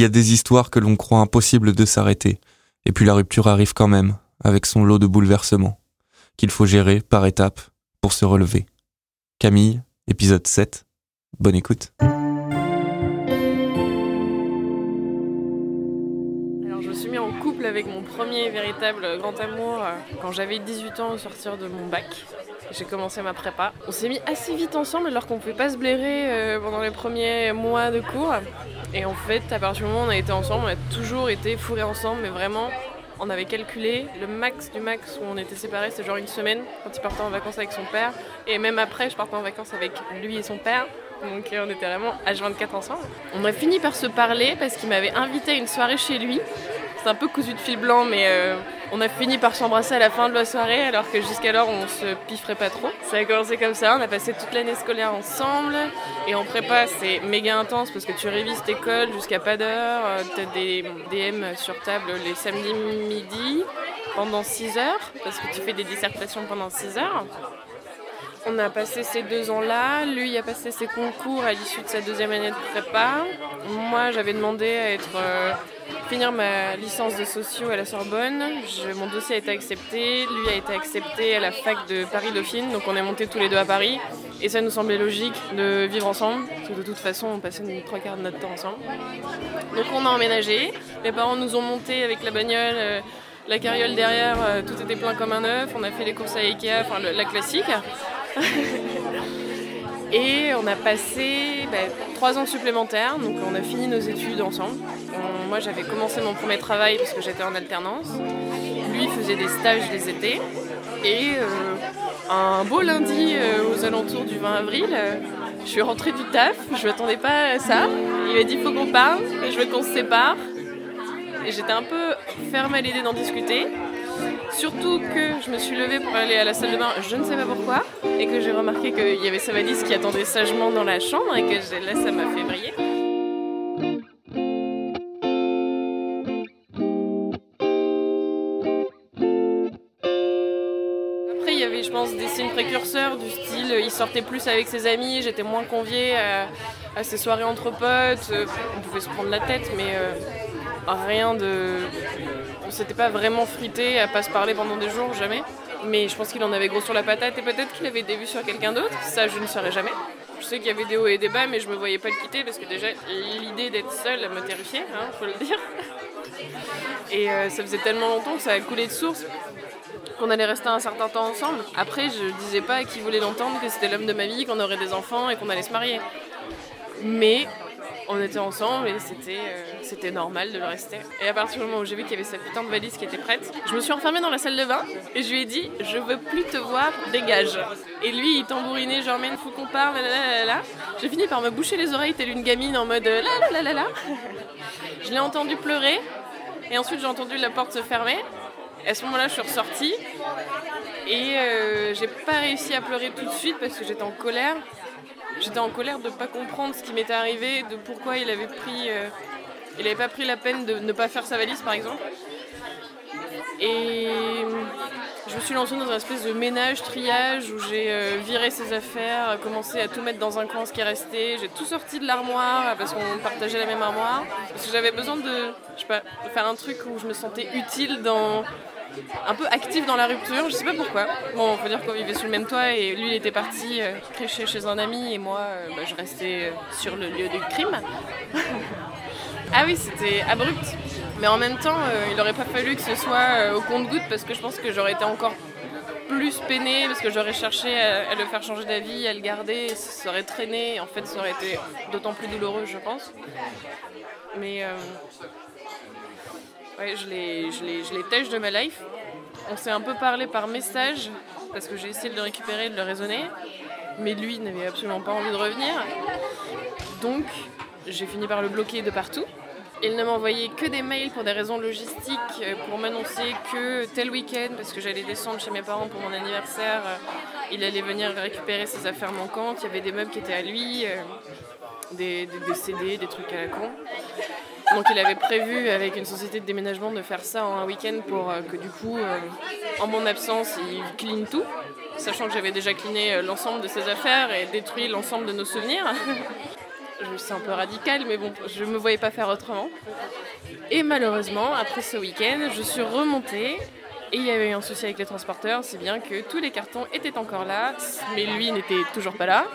y a des histoires que l'on croit impossible de s'arrêter, et puis la rupture arrive quand même, avec son lot de bouleversements, qu'il faut gérer par étapes pour se relever. Camille, épisode 7. Bonne écoute. Alors je me suis mis en couple avec mon premier véritable grand amour euh, quand j'avais 18 ans au sortir de mon bac. J'ai commencé ma prépa. On s'est mis assez vite ensemble alors qu'on ne pouvait pas se blairer euh, pendant les premiers mois de cours. Et en fait, à partir du moment où on a été ensemble, on a toujours été fourrés ensemble, mais vraiment, on avait calculé le max du max où on était séparés, c'est genre une semaine quand il partait en vacances avec son père. Et même après, je partais en vacances avec lui et son père. Donc euh, on était vraiment H24 ensemble. On a fini par se parler parce qu'il m'avait invité à une soirée chez lui. C'est un peu cousu de fil blanc, mais euh, on a fini par s'embrasser à la fin de la soirée, alors que jusqu'alors on se pifferait pas trop. Ça a commencé comme ça, on a passé toute l'année scolaire ensemble, et en prépa c'est méga intense parce que tu révises tes codes jusqu'à pas d'heure, euh, t'as des DM sur table les samedis midi pendant 6 heures, parce que tu fais des dissertations pendant 6 heures. On a passé ces deux ans-là. Lui a passé ses concours à l'issue de sa deuxième année de prépa. Moi, j'avais demandé à être euh, finir ma licence de sociaux à la Sorbonne. Mon dossier a été accepté. Lui a été accepté à la fac de Paris Dauphine. Donc, on est montés tous les deux à Paris. Et ça nous semblait logique de vivre ensemble. Parce que de toute façon, on passait trois quarts de notre temps ensemble. Donc, on a emménagé. Mes parents nous ont montés avec la bagnole. euh, la carriole derrière, euh, tout était plein comme un œuf. On a fait les courses à Ikea, enfin la classique. Et on a passé bah, trois ans supplémentaires, donc on a fini nos études ensemble. Moi j'avais commencé mon premier travail parce que j'étais en alternance. Lui faisait des stages les étés. Et euh, un beau lundi euh, aux alentours du 20 avril, euh, je suis rentrée du taf, je m'attendais pas à ça. Il m'a dit faut qu'on parle, je veux qu'on se sépare. Et j'étais un peu fermée à l'idée d'en discuter. Surtout que je me suis levée pour aller à la salle de bain, je ne sais pas pourquoi, et que j'ai remarqué qu'il y avait sa valise qui attendait sagement dans la chambre, et que là ça m'a fait briller. Après, il y avait, je pense, des signes précurseurs du style il sortait plus avec ses amis, j'étais moins conviée à, à ses soirées entre potes, euh, on pouvait se prendre la tête, mais euh, rien de. On s'était pas vraiment frité à pas se parler pendant des jours, jamais. Mais je pense qu'il en avait gros sur la patate et peut-être qu'il avait des vues sur quelqu'un d'autre, ça je ne saurais jamais. Je sais qu'il y avait des hauts et des bas, mais je me voyais pas le quitter parce que déjà l'idée d'être seule me terrifiait, hein, faut le dire. Et euh, ça faisait tellement longtemps que ça a coulé de source qu'on allait rester un certain temps ensemble. Après, je disais pas à qui voulait l'entendre que c'était l'homme de ma vie, qu'on aurait des enfants et qu'on allait se marier. Mais on était ensemble et c'était euh, normal de rester. Et à partir du moment où j'ai vu qu'il y avait cette putain de valise qui était prête, je me suis enfermée dans la salle de bain et je lui ai dit je veux plus te voir, dégage. Et lui il tambourinait genre mais faut qu'on parle, là, là. J'ai fini par me boucher les oreilles telle une gamine en mode là là là là là. Je l'ai entendu pleurer et ensuite j'ai entendu la porte se fermer. À ce moment-là je suis ressortie et euh, j'ai pas réussi à pleurer tout de suite parce que j'étais en colère. J'étais en colère de ne pas comprendre ce qui m'était arrivé, de pourquoi il avait pris, euh, il avait pas pris la peine de ne pas faire sa valise par exemple. Et je me suis lancée dans une espèce de ménage, triage où j'ai euh, viré ses affaires, commencé à tout mettre dans un coin ce qui est resté. J'ai tout sorti de l'armoire parce qu'on partageait la même armoire. Parce que j'avais besoin de faire un truc où je me sentais utile dans un peu active dans la rupture, je sais pas pourquoi. Bon, faut dire qu'on vivait sous le même toit et lui il était parti euh, chez un ami et moi euh, bah, je restais euh, sur le lieu du crime. ah oui, c'était abrupt. Mais en même temps, euh, il aurait pas fallu que ce soit au compte-goutte parce que je pense que j'aurais été encore plus peinée parce que j'aurais cherché à, le faire changer d'avis, à le garder, ça aurait traîné. En fait, ça aurait été d'autant plus douloureux, je pense. Mais Je l'ai, je têche de ma life. On s'est un peu parlé par message parce que j'ai essayé de le récupérer, de le raisonner, mais lui n'avait absolument pas envie de revenir. Donc, j'ai fini par le bloquer de partout. Il ne m'envoyait que des mails pour des raisons logistiques, euh, pour m'annoncer que tel week-end, parce que j'allais descendre chez mes parents pour mon anniversaire, euh, il allait venir récupérer ses affaires manquantes. Il y avait des meubles qui étaient à lui, euh, des, des CD, des trucs à la con. Donc il avait prévu avec une société de déménagement de faire ça en un week-end pour euh, que du coup, euh, en mon absence, il clean tout, sachant que j'avais déjà cleané euh, l'ensemble de ses affaires et détruit l'ensemble de nos souvenirs. C'est un peu radical, mais bon, je me voyais pas faire autrement. Et malheureusement, après ce week-end, je suis remontée et il y avait un souci avec les transporteurs, c'est bien que tous les cartons étaient encore là, mais lui n'était toujours pas là.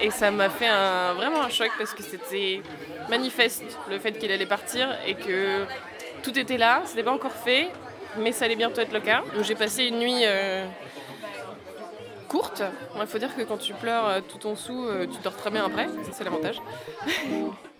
Et ça m'a fait vraiment un choc parce que c'était manifeste le fait qu'il allait partir et que tout était là, c'était pas encore fait, mais ça allait bientôt être le cas. J'ai passé une nuit euh, courte. Il faut dire que quand tu pleures euh, tout ton sous, euh, tu dors très bien après, ça c'est l'avantage.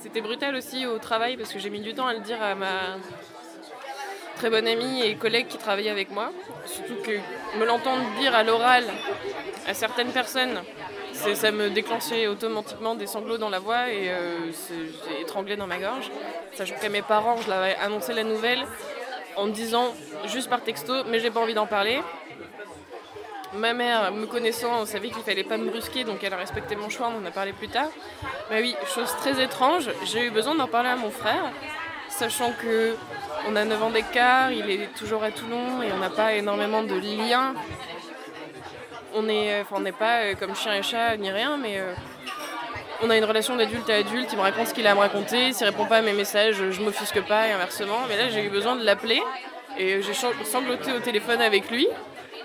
C'était brutal aussi au travail parce que j'ai mis du temps à le dire à ma très bonne amie et collègue qui travaillait avec moi. Surtout que me l'entendre dire à l'oral à certaines personnes, ça me déclenchait automatiquement des sanglots dans la voix et euh, j'ai étranglé dans ma gorge. Sachant qu'à mes parents, je leur avais annoncé la nouvelle en me disant juste par texto, mais j'ai pas envie d'en parler. Ma mère, me connaissant, savait qu'il fallait pas me brusquer, donc elle a respecté mon choix, on en a parlé plus tard. Mais oui, chose très étrange, j'ai eu besoin d'en parler à mon frère, sachant que on a 9 ans d'écart, il est toujours à Toulon et on n'a pas énormément de liens. On n'est enfin, pas euh, comme chien et chat ni rien, mais euh, on a une relation d'adulte à adulte. Il me raconte ce qu'il a à me raconter. S'il répond pas à mes messages, je m'offusque pas et inversement. Mais là, j'ai eu besoin de l'appeler et j'ai sangloté au téléphone avec lui.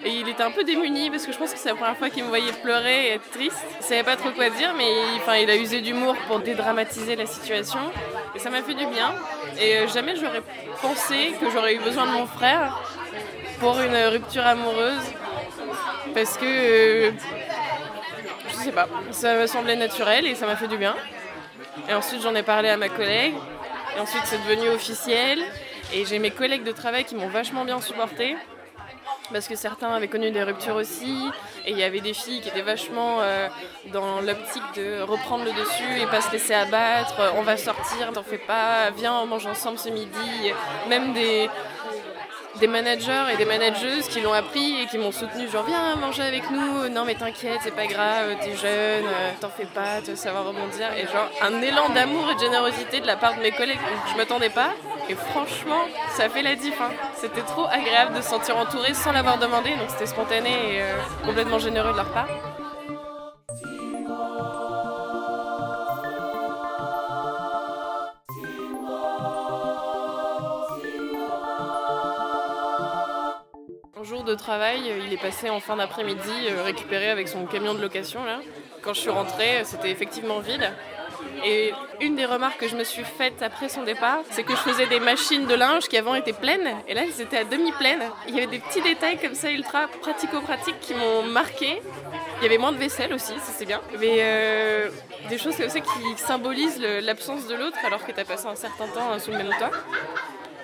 Et il était un peu démuni parce que je pense que c'est la première fois qu'il me voyait pleurer et être triste. Il savait pas trop quoi dire, mais il, enfin, il a usé d'humour pour dédramatiser la situation. Et ça m'a fait du bien. Et euh, jamais j'aurais pensé que j'aurais eu besoin de mon frère pour une rupture amoureuse. Parce que. Euh, je sais pas. Ça me semblait naturel et ça m'a fait du bien. Et ensuite, j'en ai parlé à ma collègue. Et ensuite, c'est devenu officiel. Et j'ai mes collègues de travail qui m'ont vachement bien supporté parce que certains avaient connu des ruptures aussi, et il y avait des filles qui étaient vachement euh, dans l'optique de reprendre le dessus et pas se laisser abattre, on va sortir, t'en fais pas, viens, on mange ensemble ce midi, même des, des managers et des manageuses qui l'ont appris et qui m'ont soutenu genre viens manger avec nous. Non mais t'inquiète c'est pas grave t'es jeune euh, t'en fais pas tu savoir rebondir. Et genre un élan d'amour et de générosité de la part de mes collègues. Je m'attendais pas et franchement ça fait la diff hein. C'était trop agréable de se sentir entouré sans l'avoir demandé donc c'était spontané et euh, complètement généreux de leur part de travail, il est passé en fin d'après-midi euh, récupéré avec son camion de location. Là. Quand je suis rentrée, c'était effectivement vide. Et une des remarques que je me suis faite après son départ, c'est que je faisais des machines de linge qui avant étaient pleines, et là elles étaient à demi-pleines. Il y avait des petits détails comme ça ultra pratico-pratiques qui m'ont marqué. Il y avait moins de vaisselle aussi, ça c'est bien. Mais des choses comme ça qui symbolisent l'absence de l'autre alors que tu as passé un certain temps sous le même toit.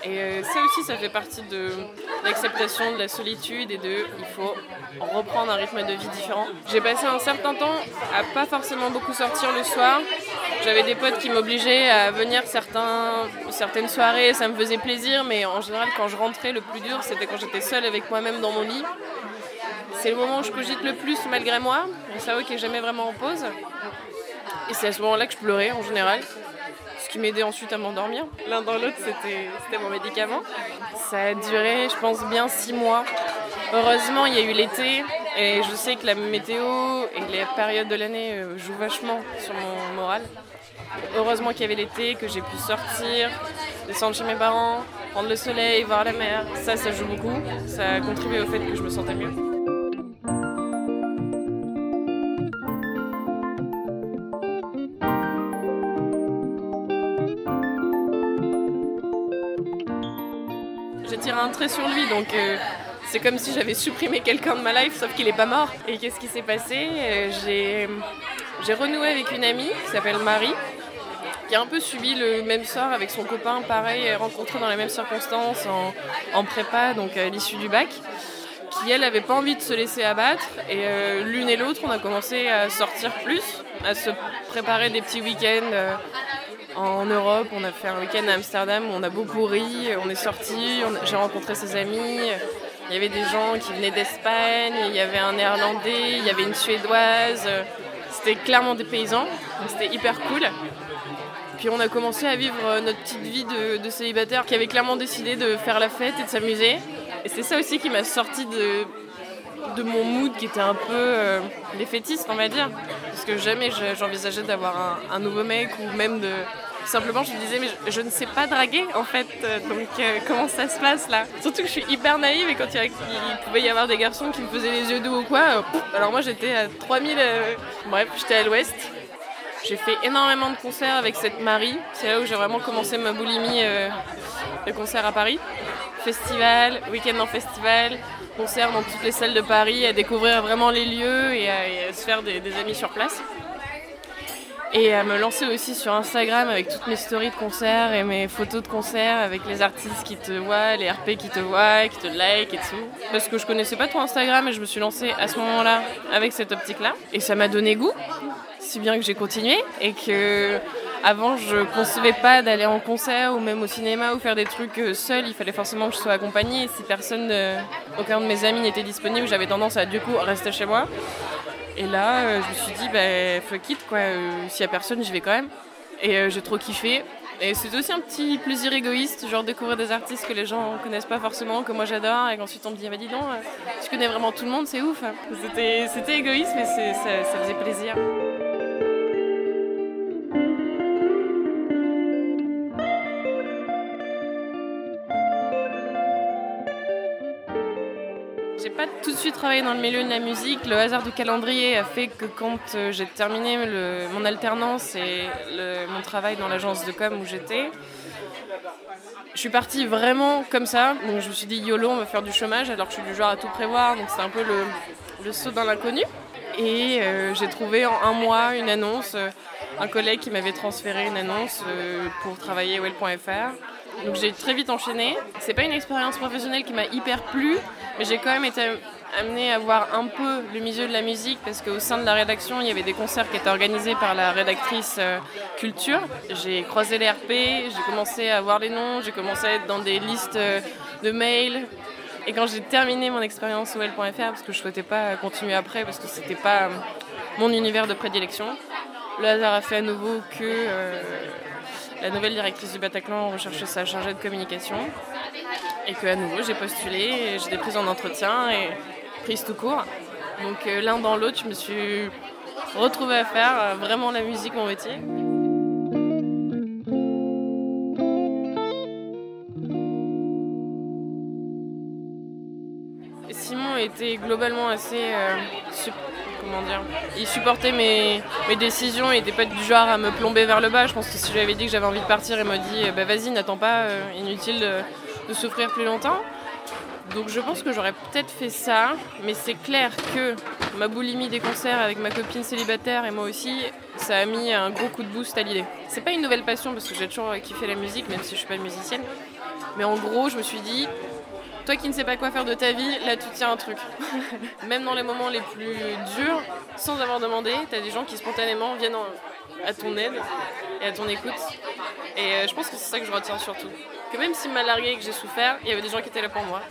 Et euh, ça aussi, ça fait partie de l'acceptation de la solitude et de il faut reprendre un rythme de vie différent. J'ai passé un certain temps à pas forcément beaucoup sortir le soir. J'avais des potes qui m'obligeaient à venir certains, certaines soirées, ça me faisait plaisir, mais en général, quand je rentrais, le plus dur, c'était quand j'étais seule avec moi-même dans mon lit. C'est le moment où je cogite le plus malgré moi, mon cerveau qui est jamais vraiment en pause. Et c'est à ce moment-là que je pleurais en général qui m'aidait ensuite à m'endormir. L'un dans l'autre, c'était mon médicament. Ça a duré, je pense, bien six mois. Heureusement, il y a eu l'été et je sais que la météo et les périodes de l'année euh, jouent vachement sur mon moral. Heureusement qu'il y avait l'été, que j'ai pu sortir, descendre chez mes parents, prendre le soleil, voir la mer. Ça, ça joue beaucoup. Ça a contribué au fait que je me sentais mieux. un trait sur lui, donc euh, c'est comme si j'avais supprimé quelqu'un de ma life, sauf qu'il n'est pas mort. Et qu'est-ce qui s'est passé euh, J'ai renoué avec une amie qui s'appelle Marie, qui a un peu subi le même sort avec son copain, pareil, rencontré dans les mêmes circonstances en, prépa, donc à l'issue du bac qui elle avait pas envie de se laisser abattre et euh, l'une et l'autre on a commencé à sortir plus, à se préparer des petits week-ends en Europe. On a fait un week-end à Amsterdam on a beaucoup ri, on est sorti, j'ai rencontré ses amis. Il y avait des gens qui venaient d'Espagne, il y avait un néerlandais, il y avait une suédoise. C'était clairement des paysans, c'était hyper cool. Puis on a commencé à vivre euh, notre petite vie de, célibataire qui avait clairement décidé de faire la fête et de s'amuser. Et c'est ça aussi qui m'a sorti de, de mon mood qui était un peu euh, défaitiste, on va dire. Parce que jamais j'envisageais d'avoir un, nouveau mec ou même de. Simplement, je me disais, mais je, ne sais pas draguer en fait, euh, donc euh, comment ça se passe là? Surtout que je suis hyper naïve et quand il, pouvait y avoir des garçons qui me faisaient les yeux doux ou quoi, alors moi j'étais à 3000. bref, j'étais à l'ouest. J'ai fait énormément de concerts avec cette Marie. C'est là où j'ai vraiment commencé ma boulimie de concerts à Paris. Festival, week-end en festival, concert dans toutes les salles de Paris, à découvrir vraiment les lieux et à, se faire des, amis sur place. Et à me lancer aussi sur Instagram avec toutes mes stories de concert et mes photos de concert avec les artistes qui te voient, les RP qui te voient, qui te like et tout. Parce que je connaissais pas trop Instagram et je me suis lancée à ce moment-là avec cette optique-là. Et ça m'a donné goût, si bien que j'ai continué et que avant, je concevais pas d'aller en concert ou même au cinéma ou faire des trucs euh, seul. Il fallait forcément que je sois accompagnée. Et si personne, aucun de mes amis n'était disponible, j'avais tendance à du coup rester chez moi. Et là, euh, je me suis dit, bah, fuck it, quoi. Euh, s'il y a personne, j'y vais quand même. Et j'ai trop kiffé. Et c'est aussi un petit plaisir égoïste, genre découvrir des artistes que les gens connaissent pas forcément, que moi j'adore, et qu'ensuite on me dit, bah dis donc, tu connais vraiment tout le monde, c'est ouf. C'était égoïste, mais ça faisait plaisir. Pas tout de suite travaillé dans le milieu de la musique. Le hasard du calendrier a fait que quand euh, j'ai terminé mon alternance et mon travail dans l'agence de com où j'étais, je suis partie vraiment comme ça. Donc je me suis dit YOLO, on va faire du chômage alors que je suis du genre à tout prévoir. Donc c'est un peu le, saut dans l'inconnu. Et euh, j'ai trouvé en un mois une annonce, euh, un collègue qui m'avait transféré une annonce pour travailler well.fr. Donc j'ai très vite enchaîné. C'est pas une expérience professionnelle qui m'a hyper plu, mais j'ai quand même été amenée à voir un peu le milieu de la musique parce qu'au sein de la rédaction, il y avait des concerts qui étaient organisés par la rédactrice euh, culture. J'ai croisé les RP, j'ai commencé à voir les noms, j'ai commencé à être dans des listes euh, de mails. Et quand j'ai terminé mon expérience au L.fr, parce que je souhaitais pas continuer après, parce que c'était pas euh, mon univers de prédilection, le hasard a fait à nouveau que la nouvelle directrice du Bataclan recherchait sa chargée de communication. Et que à nouveau j'ai postulé, j'ai des prises en entretien et prise tout court. Donc euh, l'un dans l'autre, je me suis retrouvée à faire euh, vraiment la musique mon métier. Simon était globalement assez euh, comment dire, il supportait mes, décisions, il n'était pas du genre à me plomber vers le bas. Je pense que si j'avais dit que j'avais envie de partir, il m'a dit bah vas-y, n'attends pas, euh, inutile de, souffrir plus longtemps. Donc je pense que j'aurais peut-être fait ça, mais c'est clair que ma boulimie des concerts avec ma copine célibataire et moi aussi, ça a mis un gros coup de boost à l'idée. C'est pas une nouvelle passion parce que j'ai toujours kiffé la musique, même si je suis pas musicienne. Mais en gros, je me suis dit, toi qui ne sais pas quoi faire de ta vie, là tu tiens un truc. Même dans les moments les plus durs, sans avoir demandé, tu as des gens qui spontanément viennent à ton aide et à ton écoute. Et euh, je pense que c'est ça que je retiens surtout. Que même s'il m'a largué et que j'ai souffert, il y avait des gens qui étaient là pour moi.